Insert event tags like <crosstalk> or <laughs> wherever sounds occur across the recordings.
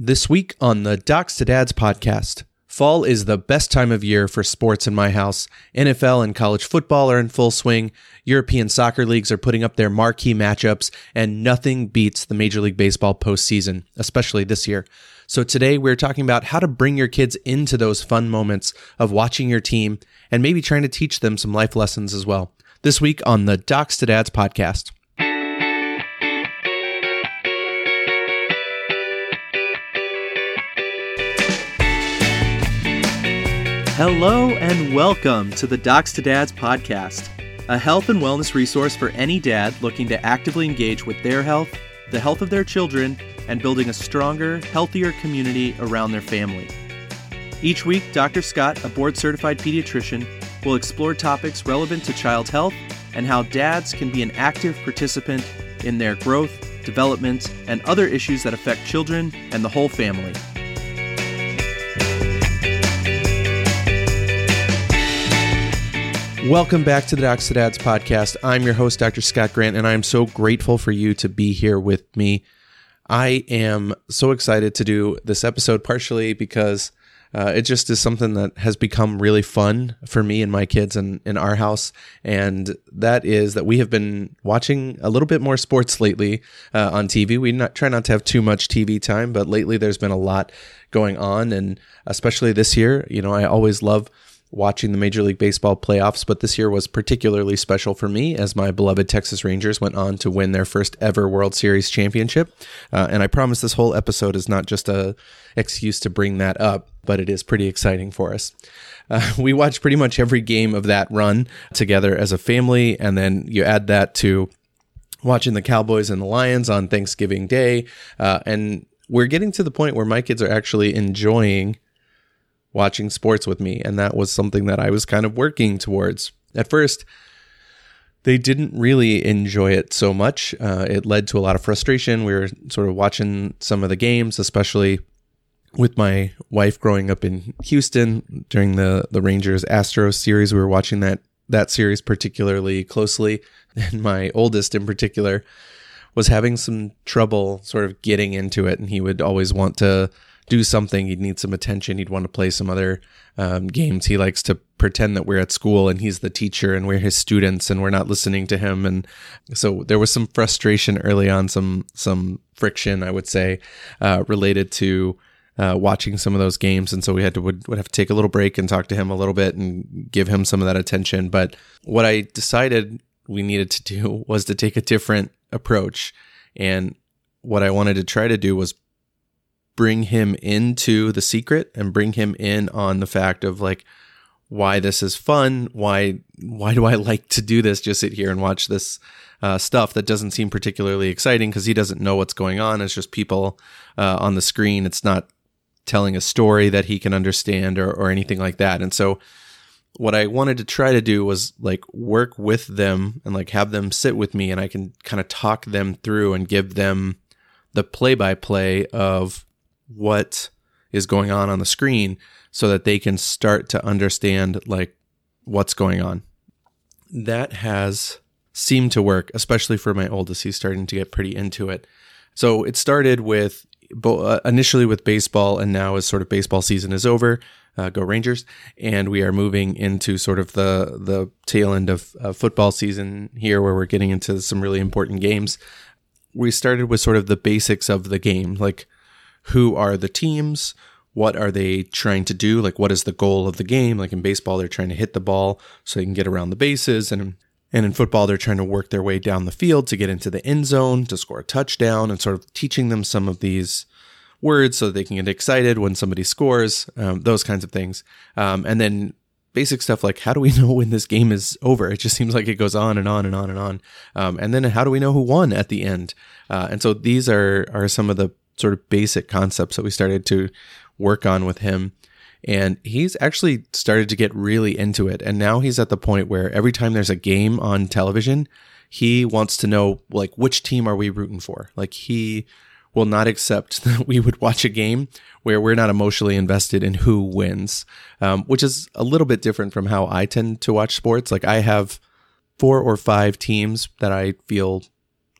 This week on the Docs to Dads podcast, fall is the best time of year for sports in my house. NFL and college football are in full swing, European soccer leagues are putting up their marquee matchups, and nothing beats the Major League Baseball postseason, especially this year. So today we're talking about how to bring your kids into those fun moments of watching your team and maybe trying to teach them some life lessons as well. This week on the Docs to Dads podcast. Hello and welcome to the Docs to Dads podcast, a health and wellness resource for any dad looking to actively engage with their health, the health of their children, and building a stronger, healthier community around their family. Each week, Dr. Scott, a board certified pediatrician, will explore topics relevant to child health and how dads can be an active participant in their growth, development, and other issues that affect children and the whole family. Welcome back to the Docs to Dads podcast. I'm your host, Dr. Scott Grant, and I'm so grateful for you to be here with me. I am so excited to do this episode, partially because uh, it just is something that has become really fun for me and my kids and in our house. And that is that we have been watching a little bit more sports lately uh, on TV. We not try not to have too much TV time, but lately there's been a lot going on. And especially this year, you know, I always love watching the Major League Baseball playoffs, but this year was particularly special for me as my beloved Texas Rangers went on to win their first ever World Series championship. Uh, and I promise this whole episode is not just a excuse to bring that up, but it is pretty exciting for us. Uh, <laughs> we watched pretty much every game of that run together as a family, and then you add that to watching the Cowboys and the Lions on Thanksgiving Day, uh, and we're getting to the point where my kids are actually enjoying watching sports with me. And that was something that I was kind of working towards. At first, they didn't really enjoy it so much. Uh, it led to a lot of frustration. We were sort of watching some of the games, especially with my wife growing up in Houston during the the Rangers Astros series. We were watching that that series particularly closely, <laughs> and my oldest in particular was having some trouble sort of getting into it, and he would always want to do something. He'd need some attention. He'd want to play some other um, games. He likes to pretend that we're at school and he's the teacher and we're his students and we're not listening to him. And so there was some frustration early on, some some friction, I would say, uh, related to. Uh, watching some of those games, and so we had to would, would have to take a little break and talk to him a little bit and give him some of that attention. But what I decided we needed to do <laughs> was to take a different approach, and what I wanted to try to do was bring him into the secret and bring him in on the fact of like why this is fun why why do i like to do this just sit here and watch this uh, stuff that doesn't seem particularly exciting because he doesn't know what's going on. It's just people uh, on the screen. It's not telling a story that he can understand or, or anything like that. And so what i wanted to try to do was like work with them and like have them sit with me and i can kind of talk them through and give them the play by play of what is going on on the screen so that they can start to understand like what's going on. That has seemed to work, especially for my oldest. He's starting to get pretty into it. So it started with uh, initially with baseball, and now as sort of baseball season is over, uh, go Rangers, and we are moving into sort of the the tail end of uh, football season here, where we're getting into some really important games. We started with sort of the basics of the game, like who are the teams, what are they trying to do, like what is the goal of the game. Like in baseball, they're trying to hit the ball so they can get around the bases, and and in football, they're trying to work their way down the field to get into the end zone to score a touchdown, and sort of teaching them some of these words so they can get excited when somebody scores, um, those kinds of things. Um, and then basic stuff like how do we <laughs> know when this game is over? It just seems like it goes on and on and on and on. Um, and then how do we know who won at the end? Uh, and so these are are some of the sort of basic concepts that we started to work on with him. And he's actually started to get really into it. And now he's at the point where every time there's a game on television, he wants to know, like, which team are we rooting for? Like, he will not accept <laughs> that we would watch a game where we're not emotionally invested in who wins, um, which is a little bit different from how I tend to watch sports. Like, I have four or five teams that I feel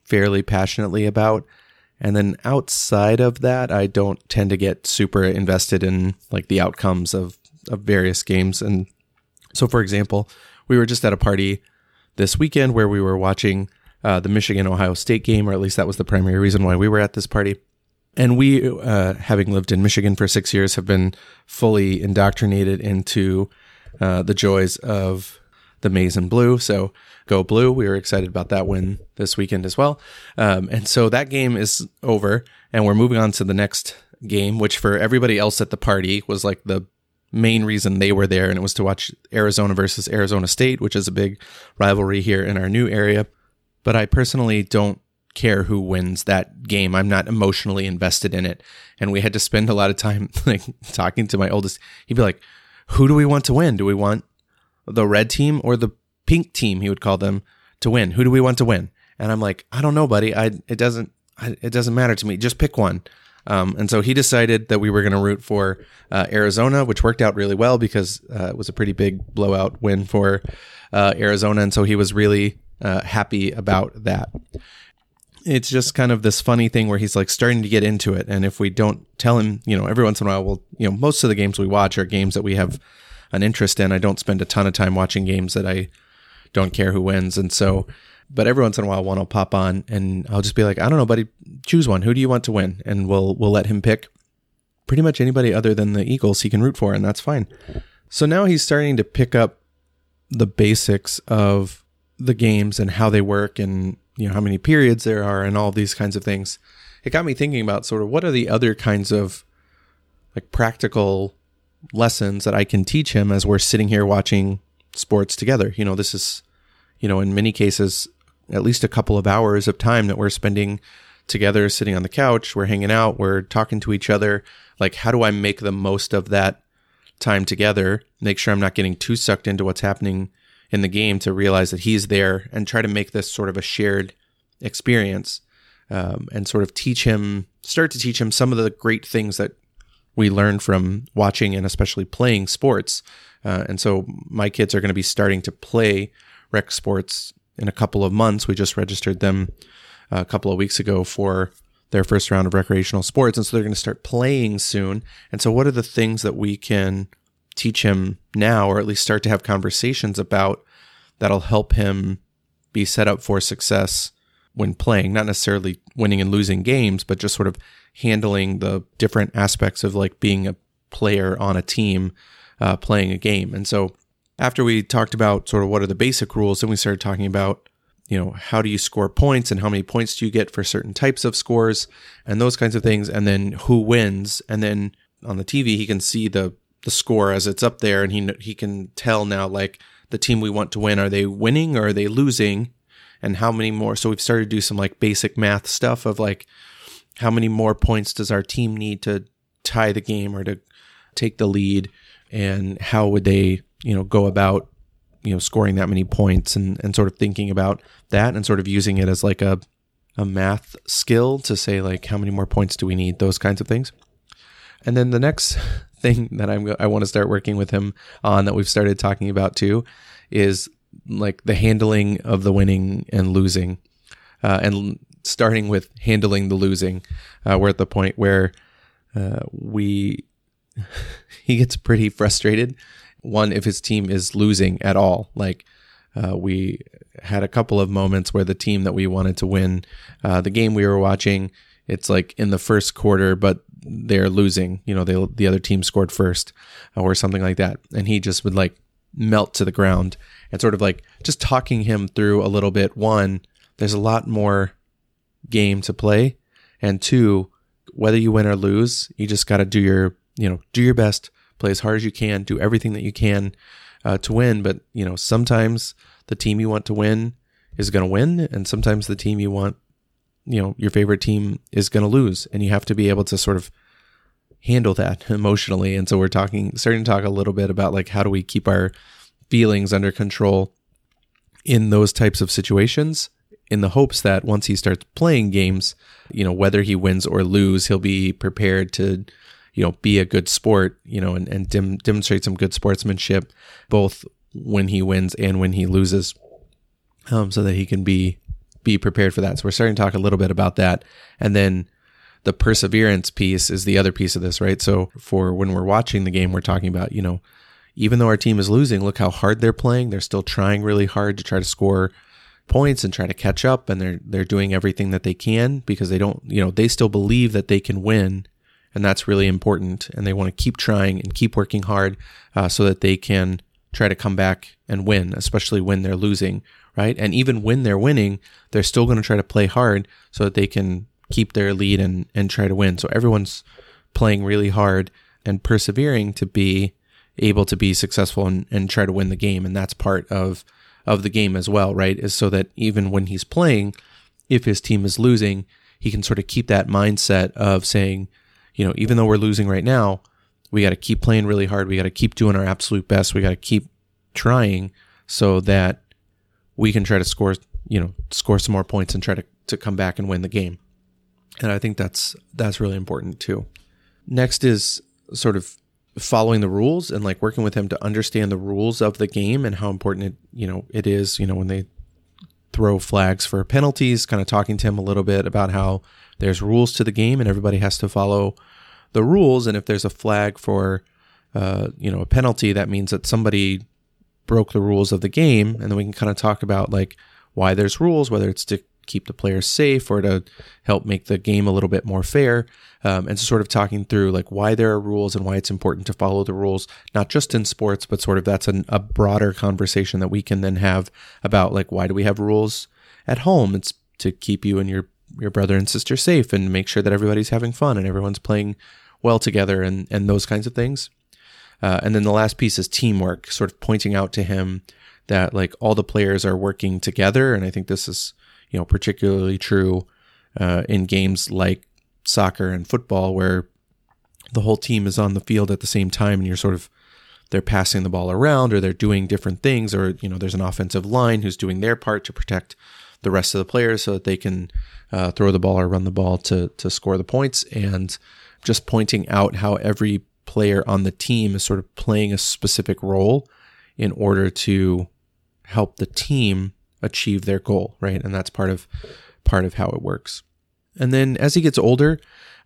fairly passionately about And then outside of that, I don't tend to get super invested in like the outcomes of, of various games. And so, for example, we were just at a party this weekend where we were watching uh, the Michigan Ohio State game, or at least that was the primary reason why we were at this party. And we, uh, having lived in Michigan for six years, have been fully indoctrinated into uh, the joys of the maize and blue. So go blue. We were excited about that win this weekend as well. Um, and so that game is over, and we're moving on to the next game, which for everybody else at the party was like the main reason they were there, and it was to watch Arizona versus Arizona State, which is a big rivalry here in our new area. But I personally don't care who wins that game. I'm not emotionally invested in it. And we had to spend a lot of time <laughs> like talking to my oldest. He'd be like, "Who do we want to win? Do we want the red team or the pink team?" He would call them to win. Who do we want to win? And I'm like, "I don't know, buddy. I it doesn't I, it doesn't matter to me. Just pick one." Um, and so he decided that we were going to root for uh, Arizona, which worked out really well because uh, it was a pretty big blowout win for uh, Arizona. And so he was really uh, happy about that it's just kind of this funny thing where he's like starting to get into it. And if we don't tell him, you know, every once in a while, we'll, you know, most of the games we watch are games that we have an interest in. I don't spend a ton of time watching games that I don't care who wins. And so, but every once in a while, one will pop on and I'll just be like, I don't know, buddy, choose one. Who do you want to win? And we'll, we'll let him pick pretty much anybody other than the Eagles he can root for. And that's fine. So now he's starting to pick up the basics of the games and how they work and you know how many periods there are and all these kinds of things it got me thinking about sort of what are the other kinds of like practical lessons that I can teach him as we're sitting here watching sports together. You know, this is, you know, in many cases, at least a couple of hours of time that we're spending together, sitting on the couch, we're hanging out, we're talking to each other. Like, how do I make the most of that time together? Make sure I'm not getting too sucked into what's happening in the game to realize that he's there and try to make this sort of a shared experience um, and sort of teach him, start to teach him some of the great things that we learn from watching and especially playing sports. Uh, and so my kids are going to be starting to play rec sports in a couple of months. We just registered them a couple of weeks ago for their first round of recreational sports. And so they're going to start playing soon. And so, what are the things that we can teach him now, or at least start to have conversations about that'll help him be set up for success when playing, not necessarily winning and losing games, but just sort of handling the different aspects of like being a player on a team, uh, playing a game. And so after we talked about sort of what are the basic rules, then we started talking about, you know, how do you score points and how many points do you get for certain types of scores and those kinds of things. And then who wins. And then on the TV, he can see the the score as it's up there, and he he can tell now like the team we want to win are they winning or are they losing, and how many more. So we've started to do some like basic math stuff of like how many more points does our team need to tie the game or to take the lead, and how would they you know go about you know scoring that many points and and sort of thinking about that and sort of using it as like a a math skill to say like how many more points do we need? Those kinds of things. And then the next <laughs> thing that I'm I want to start working with him on that we've started talking about too is like the handling of the winning and losing, uh, and starting with handling the losing. Uh, we're at the point where uh, we <laughs> he gets pretty frustrated. One, if his team is losing at all, like uh, we had a couple of moments where the team that we wanted to win, uh, the game we were watching, it's like in the first quarter, but they're losing. You know, they the other team scored first, or something like that, and he just would like melt to the ground and sort of like just talking him through a little bit. One, there's a lot more game to play, and two, whether you win or lose, you just got to do your you know do your best, play as hard as you can, do everything that you can uh, to win. But you know, sometimes the team you want to win is going to win, and sometimes the team you want you know your favorite team is going to lose. And you have to be able to sort of handle that <laughs> emotionally. And so we're talking starting to talk a little bit about like how do we keep our feelings under control in those types of situations in the hopes that once he starts playing games you know whether he wins or lose he'll be prepared to you know be a good sport you know and, and demonstrate some good sportsmanship both when he wins and when he loses um, so that he can be be prepared for that. So we're starting to talk a little bit about that. And then the perseverance piece is the other piece of this, right? So for when we're watching the game, we're talking about, you know, even though our team is losing, look how hard they're playing. They're still trying really hard to try to score points and try to catch up and they're they're doing everything that they can because they don't, you know, they still believe that they can win and that's really important and they want to keep trying and keep working hard uh, so that they can try to come back and win, especially when they're losing, right? And even when they're winning, they're still going to try to play hard so that they can keep their lead and, and try to win. So everyone's playing really hard and persevering to be able to be successful and, and try to win the game. And that's part of, of the game as well, right? Is so that even when he's playing, if his team is losing, he can sort of keep that mindset of saying, you know, even though we're losing right now, we got to keep playing really hard. We got to keep doing our absolute best. We got to keep trying so that we can try to score, you know, score some more points and try to, to come back and win the game. And I think that's that's really important too. Next is sort of following the rules and like working with him to understand the rules of the game and how important it, you know, it is, you know, when they throw flags for penalties, kind of talking to him a little bit about how there's rules to the game and everybody has to follow the rules. And if there's a flag for, uh, you know, a penalty, that means that somebody broke the rules of the game. And then we can kind of talk about like why there's rules, whether it's to keep the players safe or to help make the game a little bit more fair. Um, and so sort of talking through like why there are rules and why it's important to follow the rules, not just in sports, but sort of that's an, a broader conversation that we can then have about like why do we have rules at home? It's to keep you and your your brother and sister safe and make sure that everybody's having fun and everyone's playing well together and, and those kinds of things. Uh, and then the last piece is teamwork, sort of pointing out to him that like all the players are working together. And I think this is, you know, particularly true uh, in games like soccer and football where the whole team is on the field at the same time and you're sort of they're passing the ball around or they're doing different things or you know there's an offensive line who's doing their part to protect the rest of the players so that they can uh, throw the ball or run the ball to to score the points, and just pointing out how every player on the team is sort of playing a specific role in order to help the team achieve their goal, right? And that's part of part of how it works. And then as he gets older,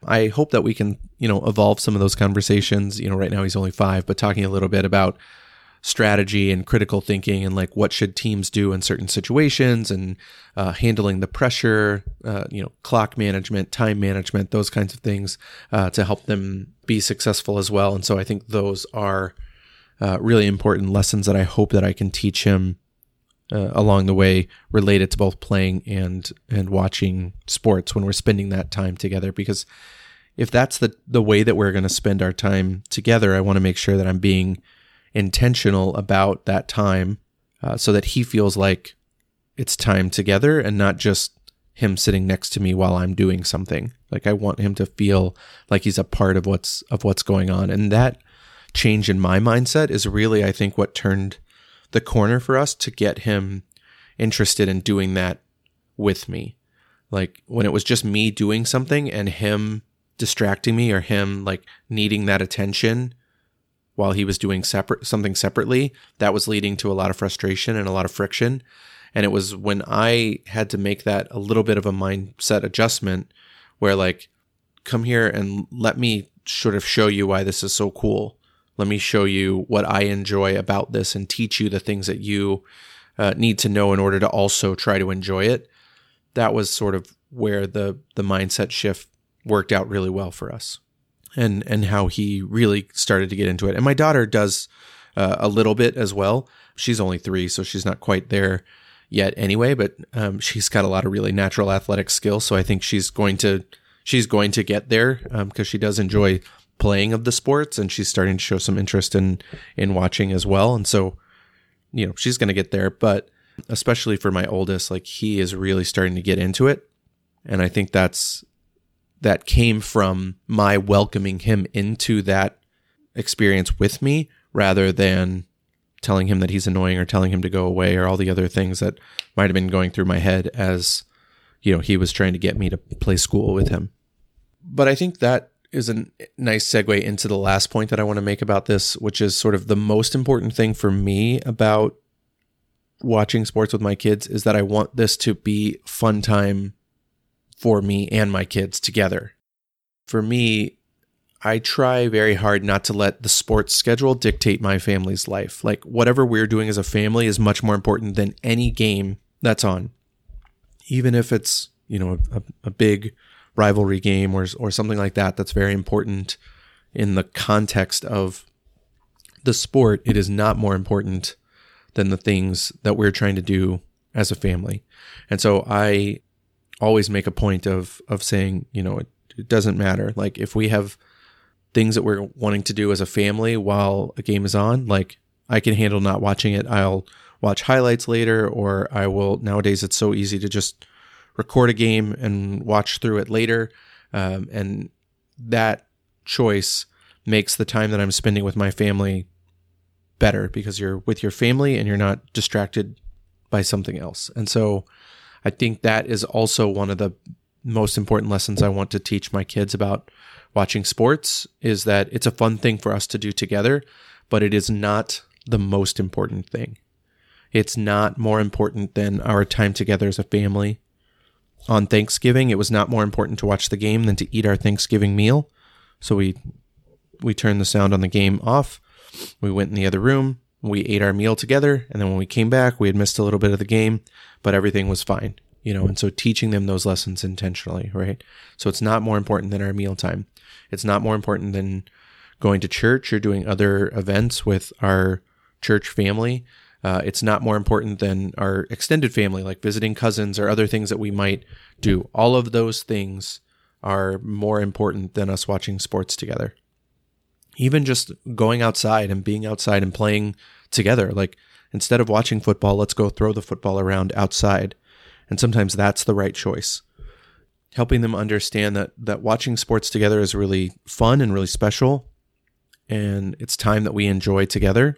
I hope that we can, you know, evolve some of those conversations. You know, right now he's only five, but talking a little bit about strategy and critical thinking and like what should teams do in certain situations and uh, handling the pressure, uh, you know, clock management, time management, those kinds of things uh, to help them be successful as well. And so I think those are uh, really important lessons that I hope that I can teach him uh, along the way related to both playing and and watching sports when we're spending that time together because if that's the the way that we're going to spend our time together, I want to make sure that I'm being intentional about that time uh, so that he feels like it's time together and not just him sitting next to me while I'm doing something. Like I want him to feel like he's a part of what's of what's going on. And that change in my mindset is really I think what turned the corner for us to get him interested in doing that with me. Like when it was just me doing something and him distracting me or him like needing that attention while he was doing separate something separately that was leading to a lot of frustration and a lot of friction and it was when i had to make that a little bit of a mindset adjustment where like come here and let me sort of show you why this is so cool let me show you what i enjoy about this and teach you the things that you uh, need to know in order to also try to enjoy it that was sort of where the the mindset shift worked out really well for us and and how he really started to get into it. And my daughter does uh, a little bit as well. She's only three, so she's not quite there yet anyway. But um, she's got a lot of really natural athletic skills, so I think she's going to she's going to get there because um, she does enjoy playing of the sports, and she's starting to show some interest in in watching as well. And so, you know, she's going to get there. But especially for my oldest, like he is really starting to get into it, and I think that's that came from my welcoming him into that experience with me rather than telling him that he's annoying or telling him to go away or all the other things that might have been going through my head as you know he was trying to get me to play school with him but i think that is a nice segue into the last point that i want to make about this which is sort of the most important thing for me about watching sports with my kids is that I want this to be fun time for me and my kids together. For me, I try very hard not to let the sports schedule dictate my family's life. Like whatever we're doing as a family is much more important than any game that's on. Even if it's, you know, a, a big rivalry game or or something like that that's very important in the context of the sport, it is not more important than the things that we're trying to do as a family. And so I always make a point of of saying, you know, it, it doesn't matter. Like if we have things that we're wanting to do as a family while a game is on, like I can handle not watching it. I'll watch highlights later or I will nowadays it's so easy to just record a game and watch through it later. Um, and that choice makes the time that I'm spending with my family better because you're with your family and you're not distracted by something else. And so I think that is also one of the most important lessons I want to teach my kids about watching sports is that it's a fun thing for us to do together, but it is not the most important thing. It's not more important than our time together as a family. On Thanksgiving, it was not more important to watch the game than to eat our Thanksgiving meal. So we we turned the sound on the game off. We went in the other room. We ate our meal together, and then when we came back, we had missed a little bit of the game, but everything was fine, you know. And so teaching them those lessons intentionally, right? So it's not more important than our meal time. It's not more important than going to church or doing other events with our church family. Uh, it's not more important than our extended family, like visiting cousins or other things that we might do. All of those things are more important than us watching sports together. Even just going outside and being outside and playing together. Like instead of watching football, let's go throw the football around outside. And sometimes that's the right choice. Helping them understand that that watching sports together is really fun and really special and it's time that we enjoy together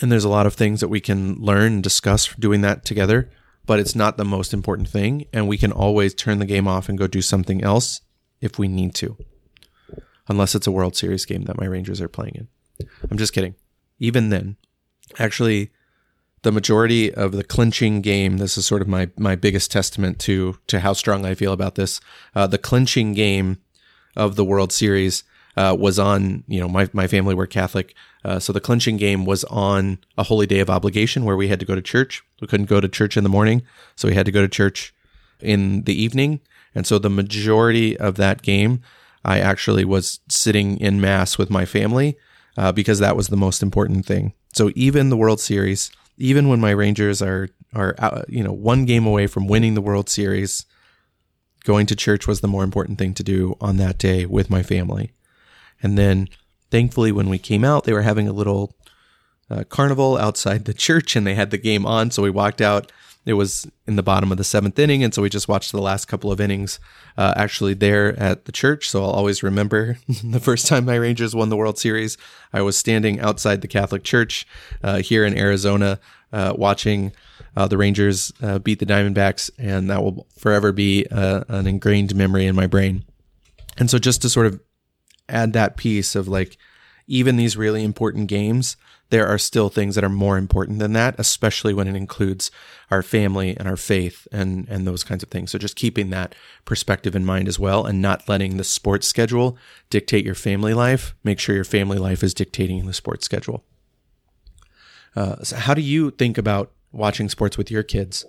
and there's a lot of things that we can learn and discuss doing that together, but it's not the most important thing. And we can always turn the game off and go do something else if we need to, unless it's a World Series game that my Rangers are playing in. I'm just kidding. Even then, actually, the majority of the clinching game, this is sort of my, my biggest testament to, to how strong I feel about this. Uh, the clinching game of the World Series uh, was on, you know, my, my family were Catholic. Uh, so the clinching game was on a holy day of obligation where we had to go to church. We couldn't go to church in the morning. So we had to go to church in the evening. And so the majority of that game, I actually was sitting in mass with my family uh, because that was the most important thing. So even the World Series, even when my Rangers are are out, you know one game away from winning the World Series, going to church was the more important thing to do on that day with my family. And then thankfully, when we came out, they were having a little uh, carnival outside the church and they had the game on. So we walked out. It was in the bottom of the seventh inning. And so we just watched the last couple of innings uh, actually there at the church. So I'll always remember <laughs> the first time my Rangers won the World Series. I was standing outside the Catholic Church uh, here in Arizona uh, watching. Uh, the Rangers uh, beat the Diamondbacks, and that will forever be an ingrained memory in my brain. And so, just to sort of add that piece of like even these really important games, there are still things that are more important than that, especially when it includes our family and our faith and and those kinds of things. So just keeping that perspective in mind as well and not letting the sports schedule dictate your family life. Make sure your family life is dictating the sports schedule. Uh, so how do you think about watching sports with your kids?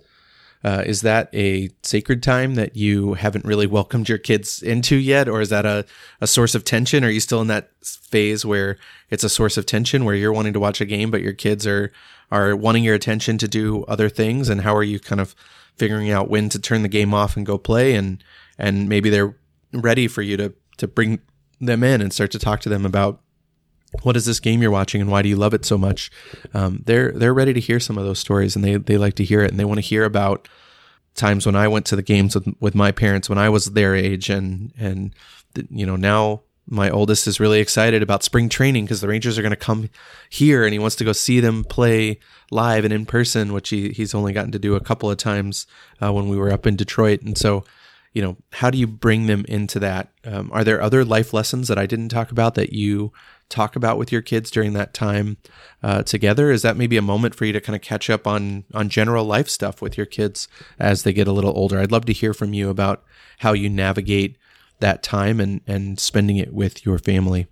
Uh, is that a sacred time that you haven't really welcomed your kids into yet? Or is that a, a source of tension? Are you still in that phase where it's a source of tension where you're wanting to watch a game, but your kids are, are wanting your attention to do other things? And how are you kind of figuring out when to turn the game off and go play? And, and maybe they're ready for you to, to bring them in and start to talk to them about what is this game you're watching and why do you love it so much? Um, they're they're ready to hear some of those stories and they they like to hear it and they want to hear about times when I went to the games with with my parents when I was their age and and you know now my oldest is really excited about spring training because the Rangers are going to come here and he wants to go see them play live and in person, which he, he's only gotten to do a couple of times uh, when we were up in Detroit. And so you know, how do you bring them into that? Um, are there other life lessons that I didn't talk about that you talk about with your kids during that time uh, together? Is that maybe a moment for you to kind of catch up on on general life stuff with your kids as they get a little older? I'd love to hear from you about how you navigate that time and and spending it with your family.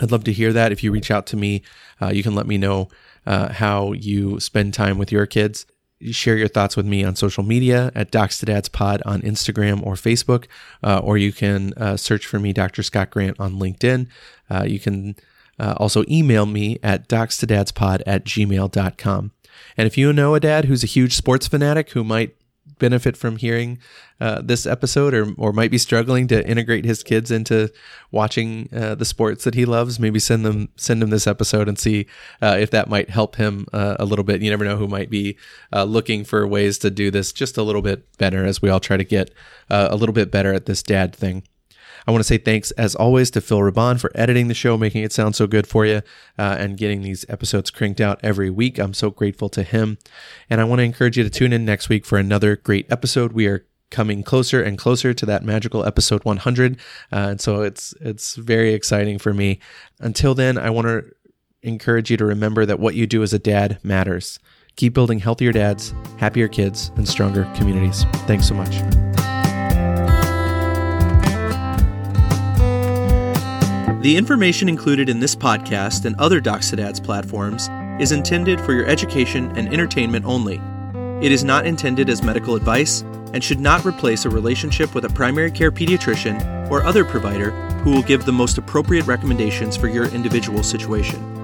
I'd love to hear that. If you reach out to me, uh, you can let me know uh, how you spend time with your kids. Share your thoughts with me on social media at Docs to Dads Pod on Instagram or Facebook, uh, or you can uh, search for me, Dr. Scott Grant, on LinkedIn. Uh, you can uh, also email me at docs to dads pod at gmail.com. And if you know a dad who's a huge sports fanatic who might benefit from hearing uh, this episode or, or might be struggling to integrate his kids into watching uh, the sports that he loves, maybe send them send him this episode and see uh, if that might help him uh, a little bit. You never know who might be uh, looking for ways to do this just a little bit better as we all try to get uh, a little bit better at this dad thing. I want to say thanks, as always, to Phil Raban for editing the show, making it sound so good for you, uh, and getting these episodes cranked out every week. I'm so grateful to him. And I want to encourage you to tune in next week for another great episode. We are coming closer and closer to that magical episode 100 uh, and so it's it's very exciting for me until then i want to encourage you to remember that what you do as a dad matters keep building healthier dads happier kids and stronger communities thanks so much The information included in this podcast and other to platforms is intended for your education and entertainment only. It is not intended as medical advice and should not replace a relationship with a primary care pediatrician or other provider who will give the most appropriate recommendations for your individual situation.